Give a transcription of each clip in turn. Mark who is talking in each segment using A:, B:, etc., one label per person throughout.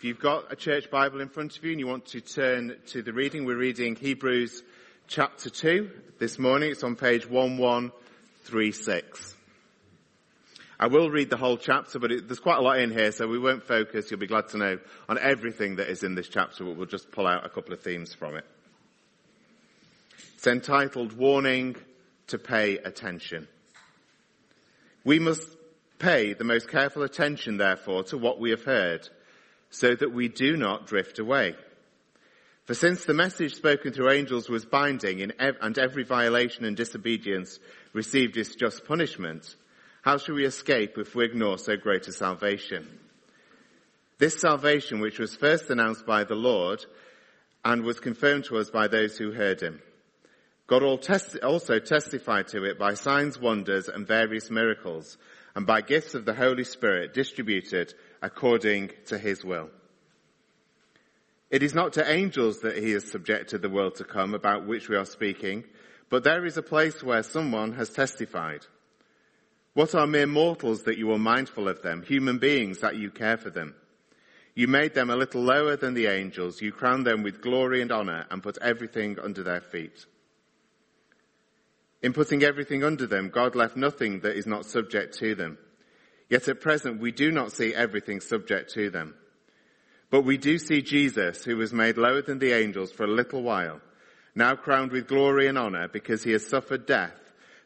A: If you've got a church Bible in front of you and you want to turn to the reading, we're reading Hebrews chapter 2 this morning. It's on page 1136. I will read the whole chapter, but it, there's quite a lot in here, so we won't focus, you'll be glad to know, on everything that is in this chapter, but we'll just pull out a couple of themes from it. It's entitled Warning to Pay Attention. We must pay the most careful attention, therefore, to what we have heard, so that we do not drift away. For since the message spoken through angels was binding and every violation and disobedience received its just punishment, how shall we escape if we ignore so great a salvation? This salvation, which was first announced by the Lord and was confirmed to us by those who heard him. God also testified to it by signs, wonders, and various miracles, and by gifts of the Holy Spirit distributed according to his will. It is not to angels that he has subjected the world to come about which we are speaking, but there is a place where someone has testified. What are mere mortals that you are mindful of them, human beings that you care for them? You made them a little lower than the angels, you crowned them with glory and honor and put everything under their feet. In putting everything under them, God left nothing that is not subject to them. Yet at present we do not see everything subject to them. But we do see Jesus, who was made lower than the angels for a little while, now crowned with glory and honor because he has suffered death,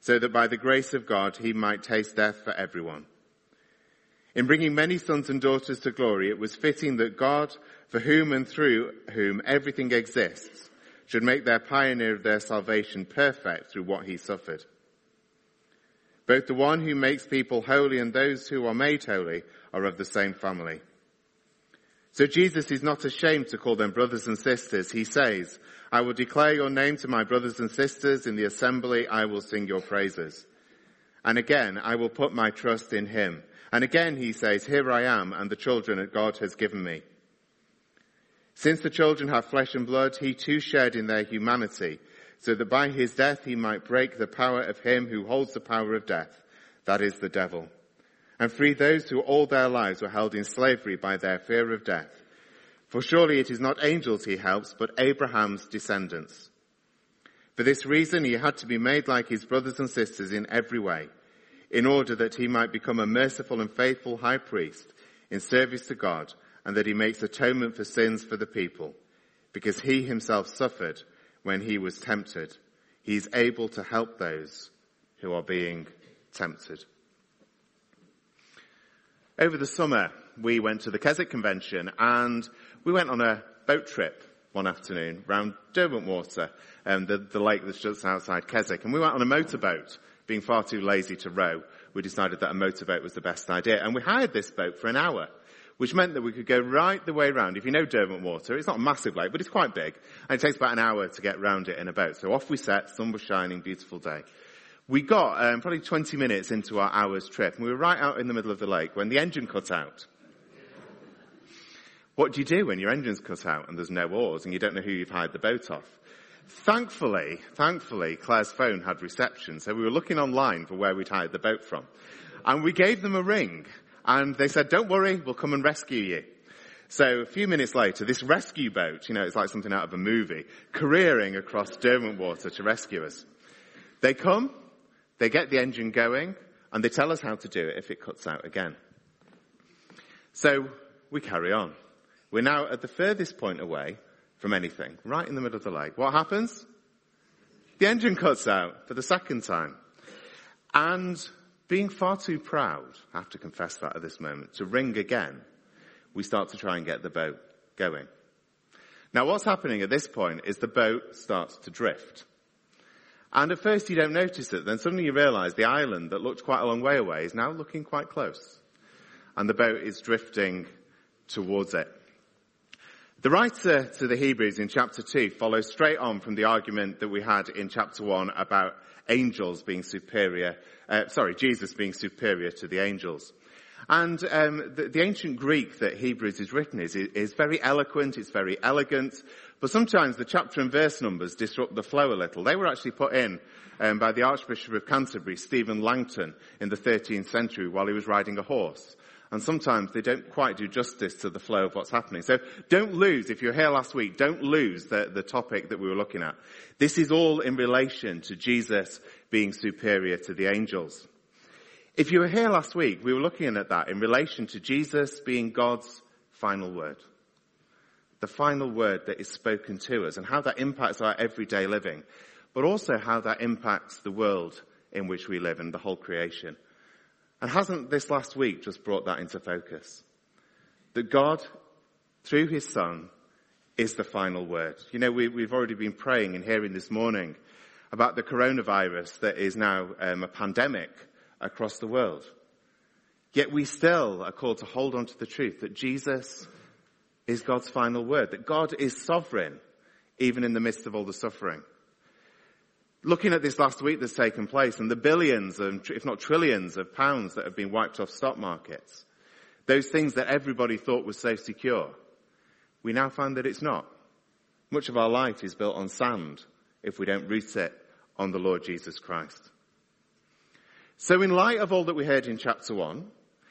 A: so that by the grace of God he might taste death for everyone. In bringing many sons and daughters to glory, it was fitting that God, for whom and through whom everything exists, should make their pioneer of their salvation perfect through what he suffered. Both the one who makes people holy and those who are made holy are of the same family. So Jesus is not ashamed to call them brothers and sisters. He says, I will declare your name to my brothers and sisters in the assembly. I will sing your praises. And again, I will put my trust in him. And again, he says, here I am and the children that God has given me. Since the children have flesh and blood, he too shared in their humanity, so that by his death he might break the power of him who holds the power of death, that is the devil, and free those who all their lives were held in slavery by their fear of death. For surely it is not angels he helps, but Abraham's descendants. For this reason he had to be made like his brothers and sisters in every way, in order that he might become a merciful and faithful high priest in service to God, and that he makes atonement for sins for the people, because he himself suffered when he was tempted. He is able to help those who are being tempted. Over the summer, we went to the Keswick Convention and we went on a boat trip one afternoon around Derwentwater, um, the, the lake that's just outside Keswick. And we went on a motorboat, being far too lazy to row. We decided that a motorboat was the best idea. And we hired this boat for an hour which meant that we could go right the way around. If you know Derwent Water, it's not a massive lake, but it's quite big, and it takes about an hour to get round it in a boat. So off we set, sun was shining, beautiful day. We got um, probably 20 minutes into our hour's trip, and we were right out in the middle of the lake when the engine cut out. What do you do when your engine's cut out and there's no oars and you don't know who you've hired the boat off? Thankfully, thankfully, Claire's phone had reception, so we were looking online for where we'd hired the boat from. And we gave them a ring and they said, don't worry, we'll come and rescue you. So a few minutes later, this rescue boat, you know, it's like something out of a movie, careering across Derwent water to rescue us. They come, they get the engine going, and they tell us how to do it if it cuts out again. So we carry on. We're now at the furthest point away from anything, right in the middle of the lake. What happens? The engine cuts out for the second time. And being far too proud, I have to confess that at this moment, to ring again, we start to try and get the boat going. Now what's happening at this point is the boat starts to drift. And at first you don't notice it, then suddenly you realize the island that looked quite a long way away is now looking quite close. And the boat is drifting towards it. The writer to the Hebrews in chapter 2 follows straight on from the argument that we had in chapter 1 about angels being superior, uh, sorry, Jesus being superior to the angels. And um, the, the, ancient Greek that Hebrews is written is, is very eloquent, it's very elegant, but sometimes the chapter and verse numbers disrupt the flow a little. They were actually put in um, by the Archbishop of Canterbury, Stephen Langton, in the 13th century while he was riding a horse. And sometimes they don't quite do justice to the flow of what's happening. So don't lose, if you're here last week, don't lose the, the topic that we were looking at. This is all in relation to Jesus being superior to the angels. If you were here last week, we were looking at that in relation to Jesus being God's final word. The final word that is spoken to us and how that impacts our everyday living, but also how that impacts the world in which we live and the whole creation. And hasn't this last week just brought that into focus? That God, through his son, is the final word. You know, we, have already been praying and hearing this morning about the coronavirus that is now um, a pandemic across the world. Yet we still are called to hold on to the truth that Jesus is God's final word, that God is sovereign even in the midst of all the suffering. Looking at this last week that's taken place and the billions and if not trillions of pounds that have been wiped off stock markets, those things that everybody thought was so secure, we now find that it's not. Much of our life is built on sand if we don't root it on the Lord Jesus Christ. So in light of all that we heard in chapter one,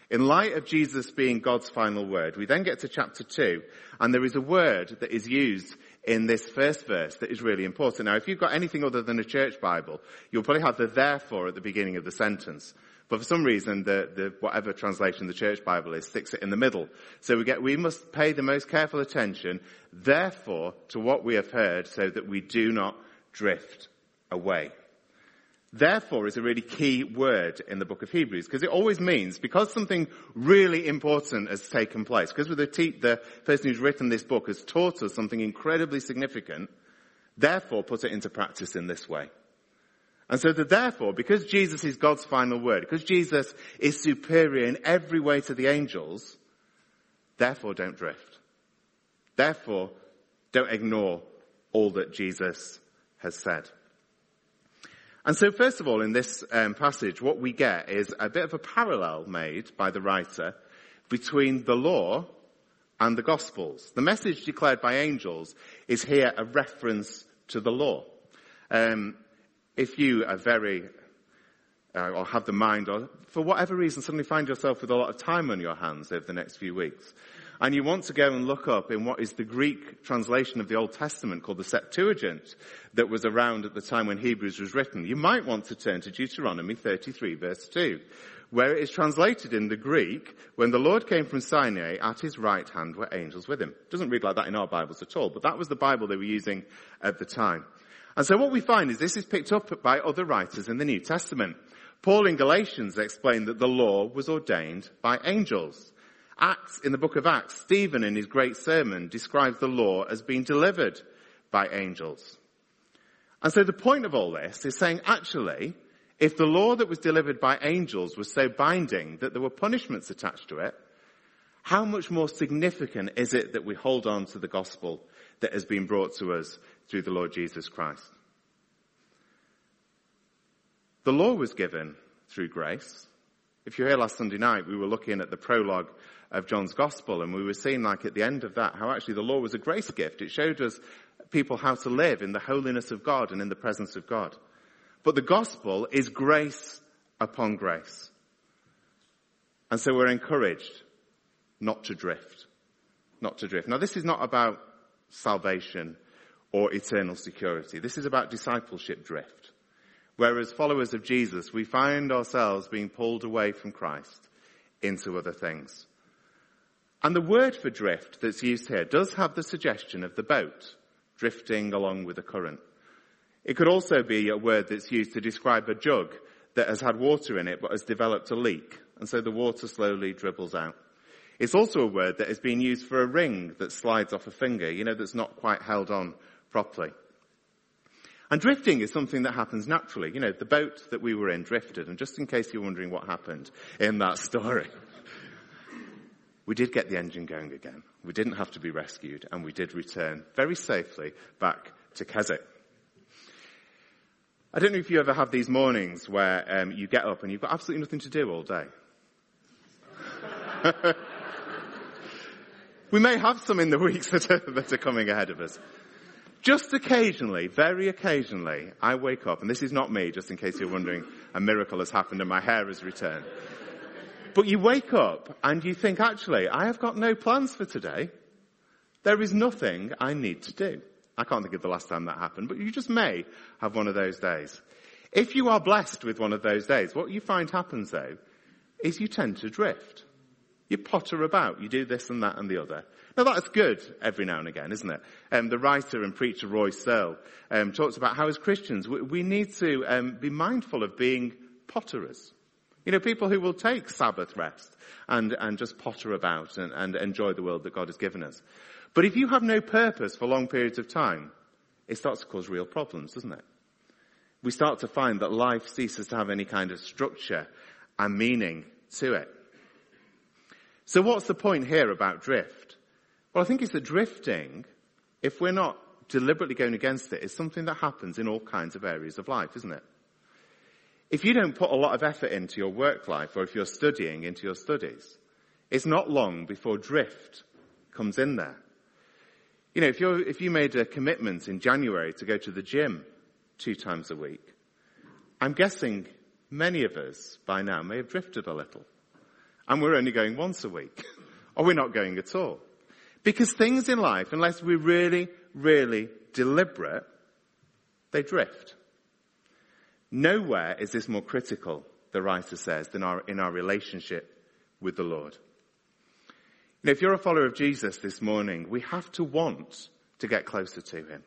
A: in light of Jesus being God's final word, we then get to chapter two, and there is a word that is used in this first verse that is really important. Now, if you've got anything other than a church Bible, you'll probably have the therefore at the beginning of the sentence. But for some reason, the, the, whatever translation the church Bible is sticks it in the middle. So we get, we must pay the most careful attention, therefore, to what we have heard so that we do not drift away. Therefore is a really key word in the book of Hebrews because it always means because something really important has taken place, because the, te- the person who's written this book has taught us something incredibly significant, therefore put it into practice in this way. And so the therefore, because Jesus is God's final word, because Jesus is superior in every way to the angels, therefore don't drift. Therefore, don't ignore all that Jesus has said. And so first of all, in this um, passage, what we get is a bit of a parallel made by the writer between the law and the gospels. The message declared by angels is here a reference to the law. Um, if you are very, uh, or have the mind, or for whatever reason suddenly find yourself with a lot of time on your hands over the next few weeks, and you want to go and look up in what is the Greek translation of the Old Testament called the Septuagint that was around at the time when Hebrews was written, you might want to turn to Deuteronomy 33 verse 2, where it is translated in the Greek, when the Lord came from Sinai, at his right hand were angels with him. It doesn't read like that in our Bibles at all, but that was the Bible they were using at the time. And so what we find is this is picked up by other writers in the New Testament. Paul in Galatians explained that the law was ordained by angels. Acts, in the book of Acts, Stephen in his great sermon describes the law as being delivered by angels. And so the point of all this is saying actually, if the law that was delivered by angels was so binding that there were punishments attached to it, how much more significant is it that we hold on to the gospel that has been brought to us through the Lord Jesus Christ? The law was given through grace. If you're here last Sunday night, we were looking at the prologue of John's gospel and we were seeing like at the end of that how actually the law was a grace gift. It showed us people how to live in the holiness of God and in the presence of God. But the gospel is grace upon grace. And so we're encouraged not to drift. Not to drift. Now this is not about salvation or eternal security. This is about discipleship drift. Whereas followers of Jesus, we find ourselves being pulled away from Christ into other things. And the word for drift that's used here does have the suggestion of the boat drifting along with the current. It could also be a word that's used to describe a jug that has had water in it but has developed a leak and so the water slowly dribbles out. It's also a word that has been used for a ring that slides off a finger, you know, that's not quite held on properly. And drifting is something that happens naturally. You know, the boat that we were in drifted, and just in case you're wondering what happened in that story, we did get the engine going again. We didn't have to be rescued and we did return very safely back to Keswick. I don't know if you ever have these mornings where um, you get up and you've got absolutely nothing to do all day. we may have some in the weeks that are, that are coming ahead of us. Just occasionally, very occasionally, I wake up, and this is not me, just in case you're wondering, a miracle has happened and my hair has returned. But you wake up and you think, actually, I have got no plans for today. There is nothing I need to do. I can't think of the last time that happened, but you just may have one of those days. If you are blessed with one of those days, what you find happens though, is you tend to drift. You potter about, you do this and that and the other. Now that's good every now and again, isn't it? Um, the writer and preacher Roy Searle um, talks about how as Christians we, we need to um, be mindful of being potterers. You know, people who will take Sabbath rest and, and just potter about and, and enjoy the world that God has given us. But if you have no purpose for long periods of time, it starts to cause real problems, doesn't it? We start to find that life ceases to have any kind of structure and meaning to it. So what's the point here about drift? Well, I think it's that drifting, if we're not deliberately going against it, is something that happens in all kinds of areas of life, isn't it? If you don't put a lot of effort into your work life or if you're studying into your studies, it's not long before drift comes in there. You know, if you if you made a commitment in January to go to the gym two times a week, I'm guessing many of us by now may have drifted a little. And we're only going once a week. or we're not going at all. Because things in life, unless we're really, really deliberate, they drift. Nowhere is this more critical, the writer says, than our, in our relationship with the Lord. Know, if you're a follower of Jesus this morning, we have to want to get closer to Him.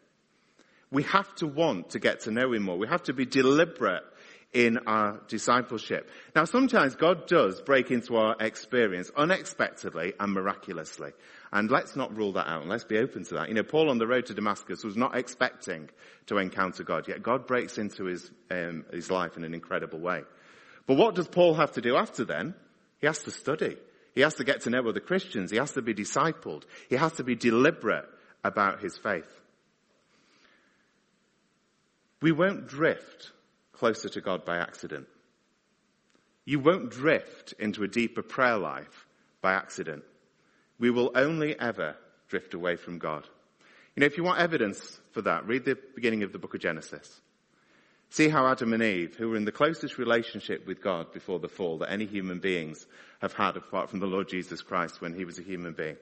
A: We have to want to get to know Him more. We have to be deliberate in our discipleship. Now sometimes God does break into our experience unexpectedly and miraculously. And let's not rule that out let's be open to that. You know, Paul on the road to Damascus was not expecting to encounter God, yet God breaks into his, um, his life in an incredible way. But what does Paul have to do after then? He has to study. He has to get to know other Christians. He has to be discipled. He has to be deliberate about his faith. We won't drift closer to God by accident. You won't drift into a deeper prayer life by accident. We will only ever drift away from God. You know, if you want evidence for that, read the beginning of the book of Genesis. See how Adam and Eve, who were in the closest relationship with God before the fall that any human beings have had apart from the Lord Jesus Christ when he was a human being.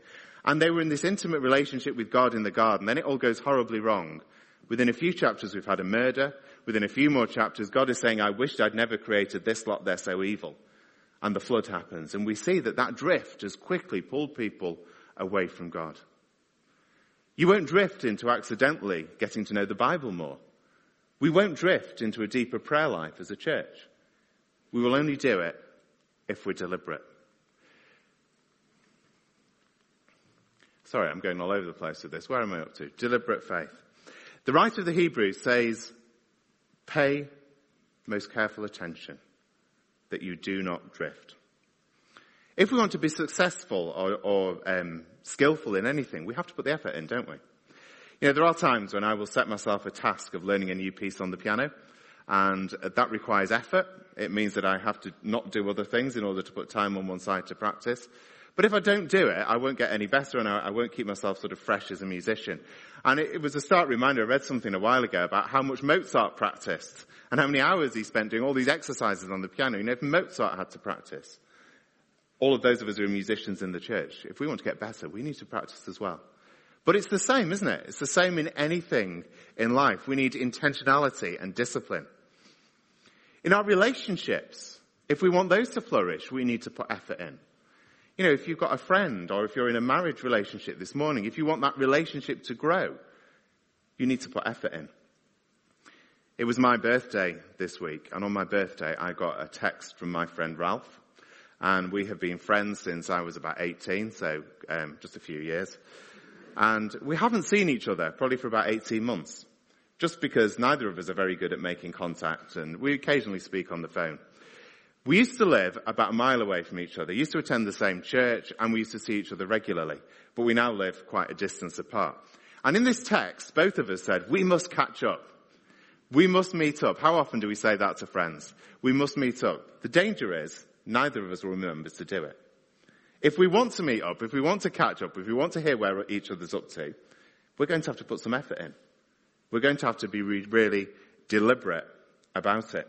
A: And they were in this intimate relationship with God in the garden. Then it all goes horribly wrong. Within a few chapters we've had a murder. Within a few more chapters God is saying, I wished I'd never created this lot, they're so evil. And the flood happens. And we see that that drift has quickly pulled people away from God. You won't drift into accidentally getting to know the Bible more. We won't drift into a deeper prayer life as a church. We will only do it if we're deliberate. Sorry, I'm going all over the place with this. Where am I up to? Deliberate faith. The writer of the Hebrews says, pay most careful attention that you do not drift. If we want to be successful or, or um, skillful in anything, we have to put the effort in, don't we? You know, there are times when I will set myself a task of learning a new piece on the piano, and that requires effort. It means that I have to not do other things in order to put time on one side to practice. But if I don't do it, I won't get any better and I, won't keep myself sort of fresh as a musician. And it, it was a stark reminder, I read something a while ago about how much Mozart practiced and how many hours he spent doing all these exercises on the piano. You know, if Mozart had to practice, all of those of us who are musicians in the church, if we want to get better, we need to practice as well. But it's the same, isn't it? It's the same in anything in life. We need intentionality and discipline. In our relationships, if we want those to flourish, we need to put effort in. You know, if you've got a friend or if you're in a marriage relationship this morning, if you want that relationship to grow, you need to put effort in. It was my birthday this week, and on my birthday I got a text from my friend Ralph, and we have been friends since I was about 18, so um, just a few years. And we haven't seen each other probably for about 18 months, just because neither of us are very good at making contact, and we occasionally speak on the phone. We used to live about a mile away from each other, we used to attend the same church, and we used to see each other regularly. But we now live quite a distance apart. And in this text, both of us said, we must catch up. We must meet up. How often do we say that to friends? We must meet up. The danger is, neither of us will remember to do it. If we want to meet up, if we want to catch up, if we want to hear where each other's up to, we're going to have to put some effort in. We're going to have to be really deliberate about it.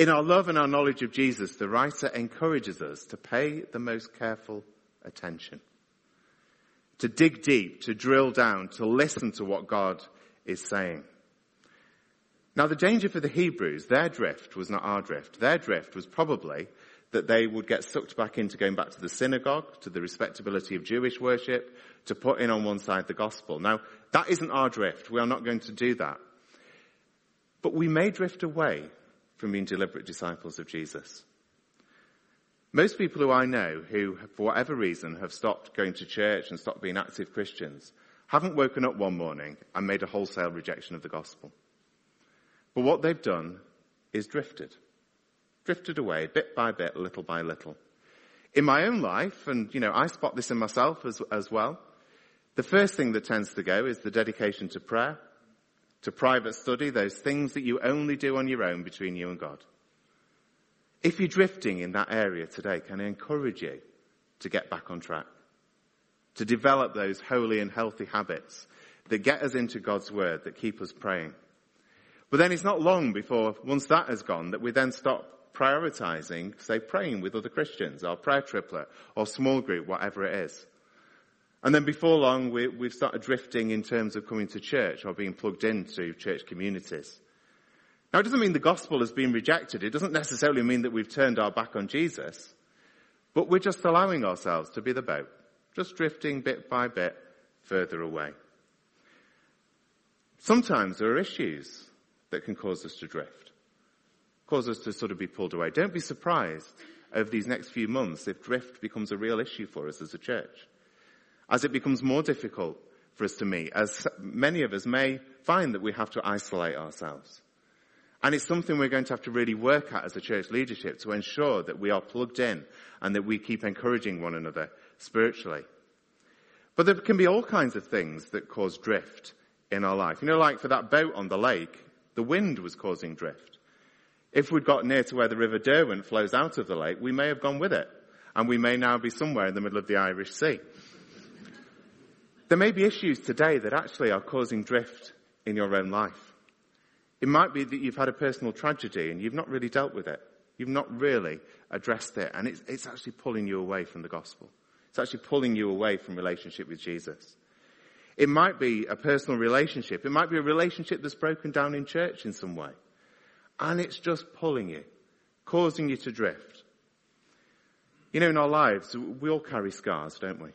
A: In our love and our knowledge of Jesus, the writer encourages us to pay the most careful attention. To dig deep, to drill down, to listen to what God is saying. Now the danger for the Hebrews, their drift was not our drift. Their drift was probably that they would get sucked back into going back to the synagogue, to the respectability of Jewish worship, to put in on one side the gospel. Now, that isn't our drift. We are not going to do that. But we may drift away from being deliberate disciples of Jesus. Most people who I know who, for whatever reason, have stopped going to church and stopped being active Christians haven't woken up one morning and made a wholesale rejection of the gospel. But what they've done is drifted drifted away bit by bit, little by little. In my own life, and you know, I spot this in myself as, as well, the first thing that tends to go is the dedication to prayer, to private study, those things that you only do on your own between you and God. If you're drifting in that area today, can I encourage you to get back on track? To develop those holy and healthy habits that get us into God's Word, that keep us praying. But then it's not long before, once that has gone, that we then stop prioritizing, say, praying with other Christians, or prayer triplet, or small group, whatever it is. And then before long, we, we've started drifting in terms of coming to church or being plugged into church communities. Now, it doesn't mean the gospel has been rejected. It doesn't necessarily mean that we've turned our back on Jesus. But we're just allowing ourselves to be the boat, just drifting bit by bit further away. Sometimes there are issues that can cause us to drift cause us to sort of be pulled away. Don't be surprised over these next few months if drift becomes a real issue for us as a church. As it becomes more difficult for us to meet, as many of us may find that we have to isolate ourselves. And it's something we're going to have to really work at as a church leadership to ensure that we are plugged in and that we keep encouraging one another spiritually. But there can be all kinds of things that cause drift in our life. You know, like for that boat on the lake, the wind was causing drift. If we'd got near to where the River Derwent flows out of the lake, we may have gone with it. And we may now be somewhere in the middle of the Irish Sea. There may be issues today that actually are causing drift in your own life. It might be that you've had a personal tragedy and you've not really dealt with it. You've not really addressed it and it's, it's actually pulling you away from the gospel. It's actually pulling you away from relationship with Jesus. It might be a personal relationship. It might be a relationship that's broken down in church in some way and it's just pulling you, causing you to drift. You know, in our lives, we all carry scars, don't we?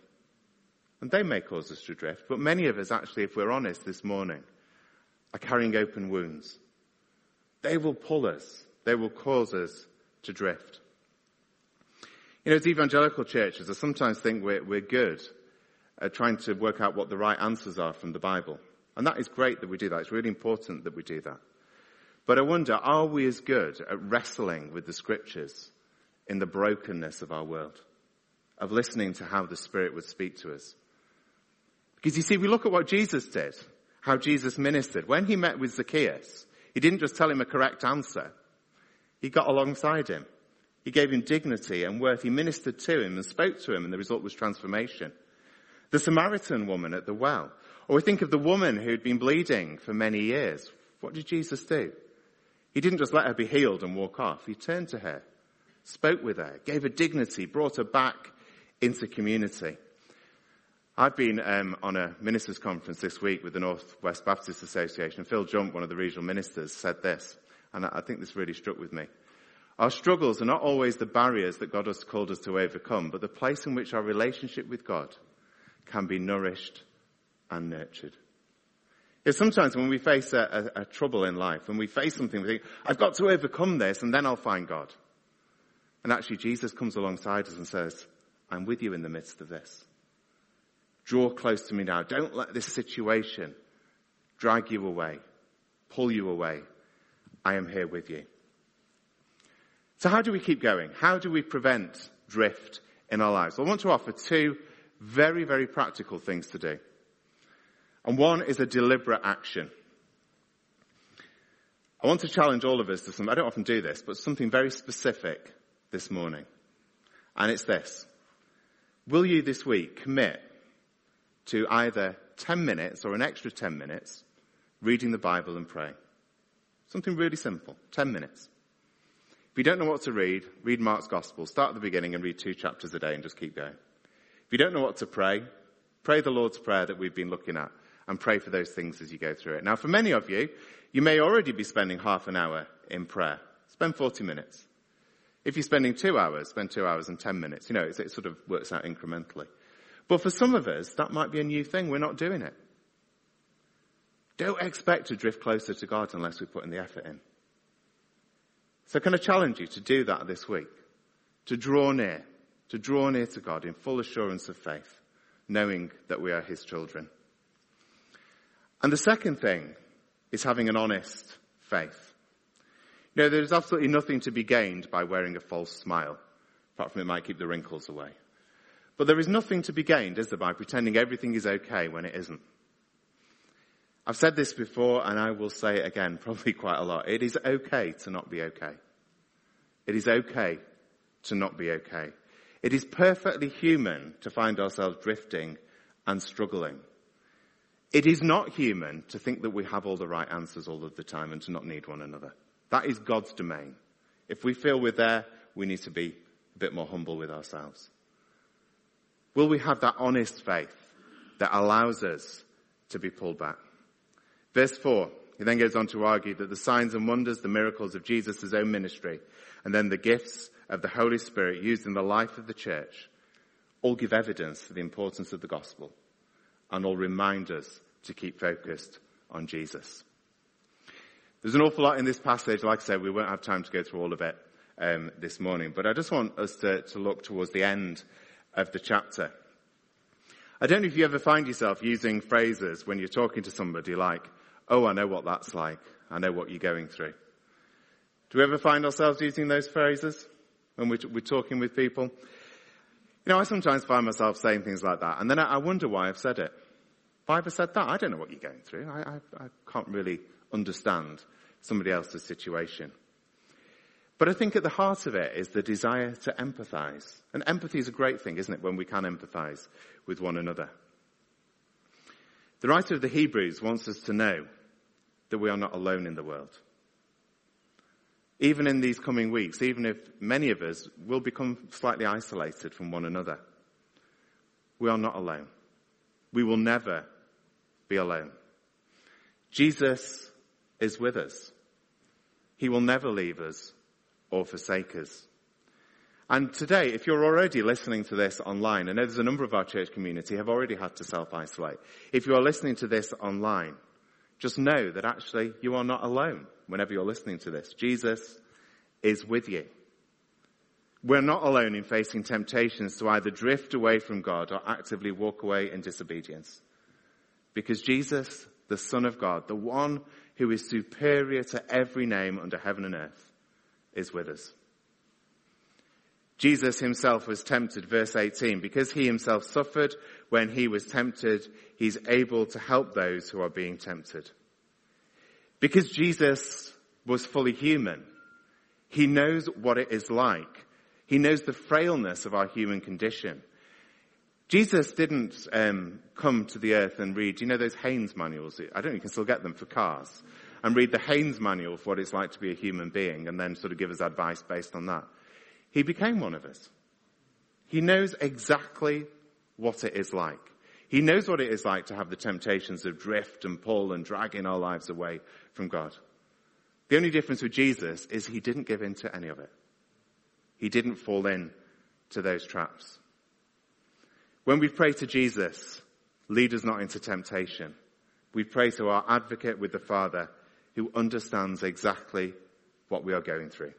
A: And they may cause us to drift, but many of us actually, if we're honest this morning, are carrying open wounds. They will pull us. They will cause us to drift. You know, as evangelical churches, I sometimes think we're, we're good at trying to work out what the right answers are from the Bible. And that is great that we do that. It's really important that we do that. But I wonder, are we as good at wrestling with the scriptures in the brokenness of our world? Of listening to how the Spirit would speak to us? Because you see, we look at what Jesus did, how Jesus ministered. When he met with Zacchaeus, he didn't just tell him a correct answer. He got alongside him. He gave him dignity and worth. He ministered to him and spoke to him and the result was transformation. The Samaritan woman at the well. Or we think of the woman who'd been bleeding for many years. What did Jesus do? He didn't just let her be healed and walk off. He turned to her, spoke with her, gave her dignity, brought her back into community. I've been um, on a ministers' conference this week with the North West Baptist Association. Phil Jump, one of the regional ministers, said this, and I think this really struck with me. Our struggles are not always the barriers that God has called us to overcome, but the place in which our relationship with God can be nourished and nurtured. Sometimes when we face a, a, a, trouble in life, when we face something, we think, I've got to overcome this and then I'll find God. And actually Jesus comes alongside us and says, I'm with you in the midst of this. Draw close to me now. Don't let this situation drag you away, pull you away. I am here with you. So how do we keep going? How do we prevent drift in our lives? Well, I want to offer two very, very practical things to do. And one is a deliberate action. I want to challenge all of us to something, I don't often do this, but something very specific this morning. And it's this. Will you this week commit to either 10 minutes or an extra 10 minutes reading the Bible and praying? Something really simple. 10 minutes. If you don't know what to read, read Mark's Gospel. Start at the beginning and read two chapters a day and just keep going. If you don't know what to pray, pray the Lord's Prayer that we've been looking at and pray for those things as you go through it. Now, for many of you, you may already be spending half an hour in prayer. Spend 40 minutes. If you're spending two hours, spend two hours and 10 minutes. You know, it sort of works out incrementally. But for some of us, that might be a new thing. We're not doing it. Don't expect to drift closer to God unless we're putting the effort in. So can I challenge you to do that this week? To draw near, to draw near to God in full assurance of faith, knowing that we are His children. And the second thing is having an honest faith. You know, there's absolutely nothing to be gained by wearing a false smile, apart from it might keep the wrinkles away. But there is nothing to be gained, is there, by pretending everything is okay when it isn't. I've said this before and I will say it again, probably quite a lot. It is okay to not be okay. It is okay to not be okay. It is perfectly human to find ourselves drifting and struggling. It is not human to think that we have all the right answers all of the time and to not need one another. That is God's domain. If we feel we're there, we need to be a bit more humble with ourselves. Will we have that honest faith that allows us to be pulled back? Verse 4, he then goes on to argue that the signs and wonders, the miracles of Jesus' own ministry, and then the gifts of the Holy Spirit used in the life of the church all give evidence for the importance of the gospel and all remind us to keep focused on Jesus. There's an awful lot in this passage. Like I said, we won't have time to go through all of it um, this morning, but I just want us to, to look towards the end of the chapter. I don't know if you ever find yourself using phrases when you're talking to somebody like, oh, I know what that's like. I know what you're going through. Do we ever find ourselves using those phrases when we're, we're talking with people? You know, I sometimes find myself saying things like that, and then I, I wonder why I've said it. If I ever said that, I don't know what you're going through. I, I, I can't really understand somebody else's situation. But I think at the heart of it is the desire to empathize. And empathy is a great thing, isn't it, when we can empathize with one another. The writer of the Hebrews wants us to know that we are not alone in the world. Even in these coming weeks, even if many of us will become slightly isolated from one another, we are not alone. We will never be alone. Jesus is with us. He will never leave us or forsake us. And today, if you're already listening to this online, I know there's a number of our church community have already had to self-isolate. If you are listening to this online, just know that actually you are not alone whenever you're listening to this. Jesus is with you. We're not alone in facing temptations to either drift away from God or actively walk away in disobedience. Because Jesus, the Son of God, the one who is superior to every name under heaven and earth, is with us. Jesus himself was tempted, verse 18, because he himself suffered when he was tempted, he's able to help those who are being tempted. Because Jesus was fully human, he knows what it is like. He knows the frailness of our human condition. Jesus didn't um, come to the earth and read, you know those Haynes manuals? I don't know, you can still get them for cars. And read the Haynes manual for what it's like to be a human being and then sort of give us advice based on that. He became one of us. He knows exactly what it is like. He knows what it is like to have the temptations of drift and pull and dragging our lives away from God. The only difference with Jesus is he didn't give in to any of it. He didn't fall in to those traps. When we pray to Jesus, lead us not into temptation. We pray to our advocate with the Father who understands exactly what we are going through.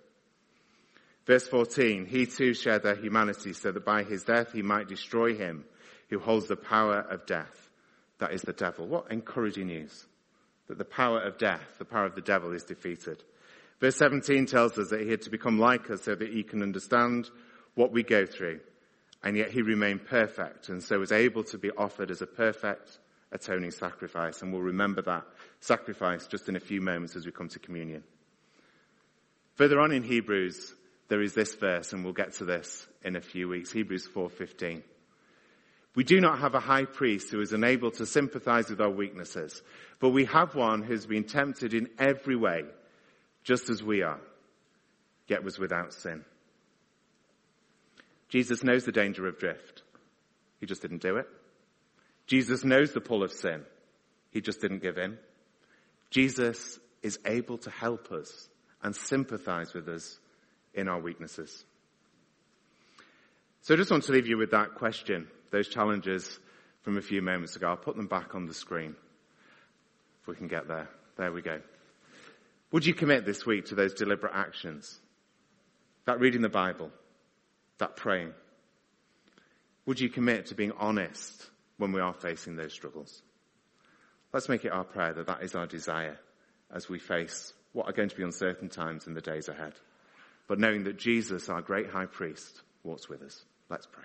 A: Verse 14, he too shared their humanity so that by his death he might destroy him who holds the power of death. That is the devil. What encouraging news. That the power of death, the power of the devil is defeated. Verse 17 tells us that he had to become like us so that he can understand what we go through. And yet he remained perfect and so was able to be offered as a perfect atoning sacrifice. And we'll remember that sacrifice just in a few moments as we come to communion. Further on in Hebrews, there is this verse, and we'll get to this in a few weeks, Hebrews 4.15. We do not have a high priest who is unable to sympathize with our weaknesses, but we have one who's been tempted in every way, just as we are, yet was without sin. Jesus knows the danger of drift. He just didn't do it. Jesus knows the pull of sin. He just didn't give in. Jesus is able to help us and sympathize with us in our weaknesses. So I just want to leave you with that question, those challenges from a few moments ago. I'll put them back on the screen. If we can get there. There we go. Would you commit this week to those deliberate actions? That reading the Bible, that praying. Would you commit to being honest when we are facing those struggles? Let's make it our prayer that that is our desire as we face what are going to be uncertain times in the days ahead. But knowing that Jesus, our great high priest, walks with us. Let's pray.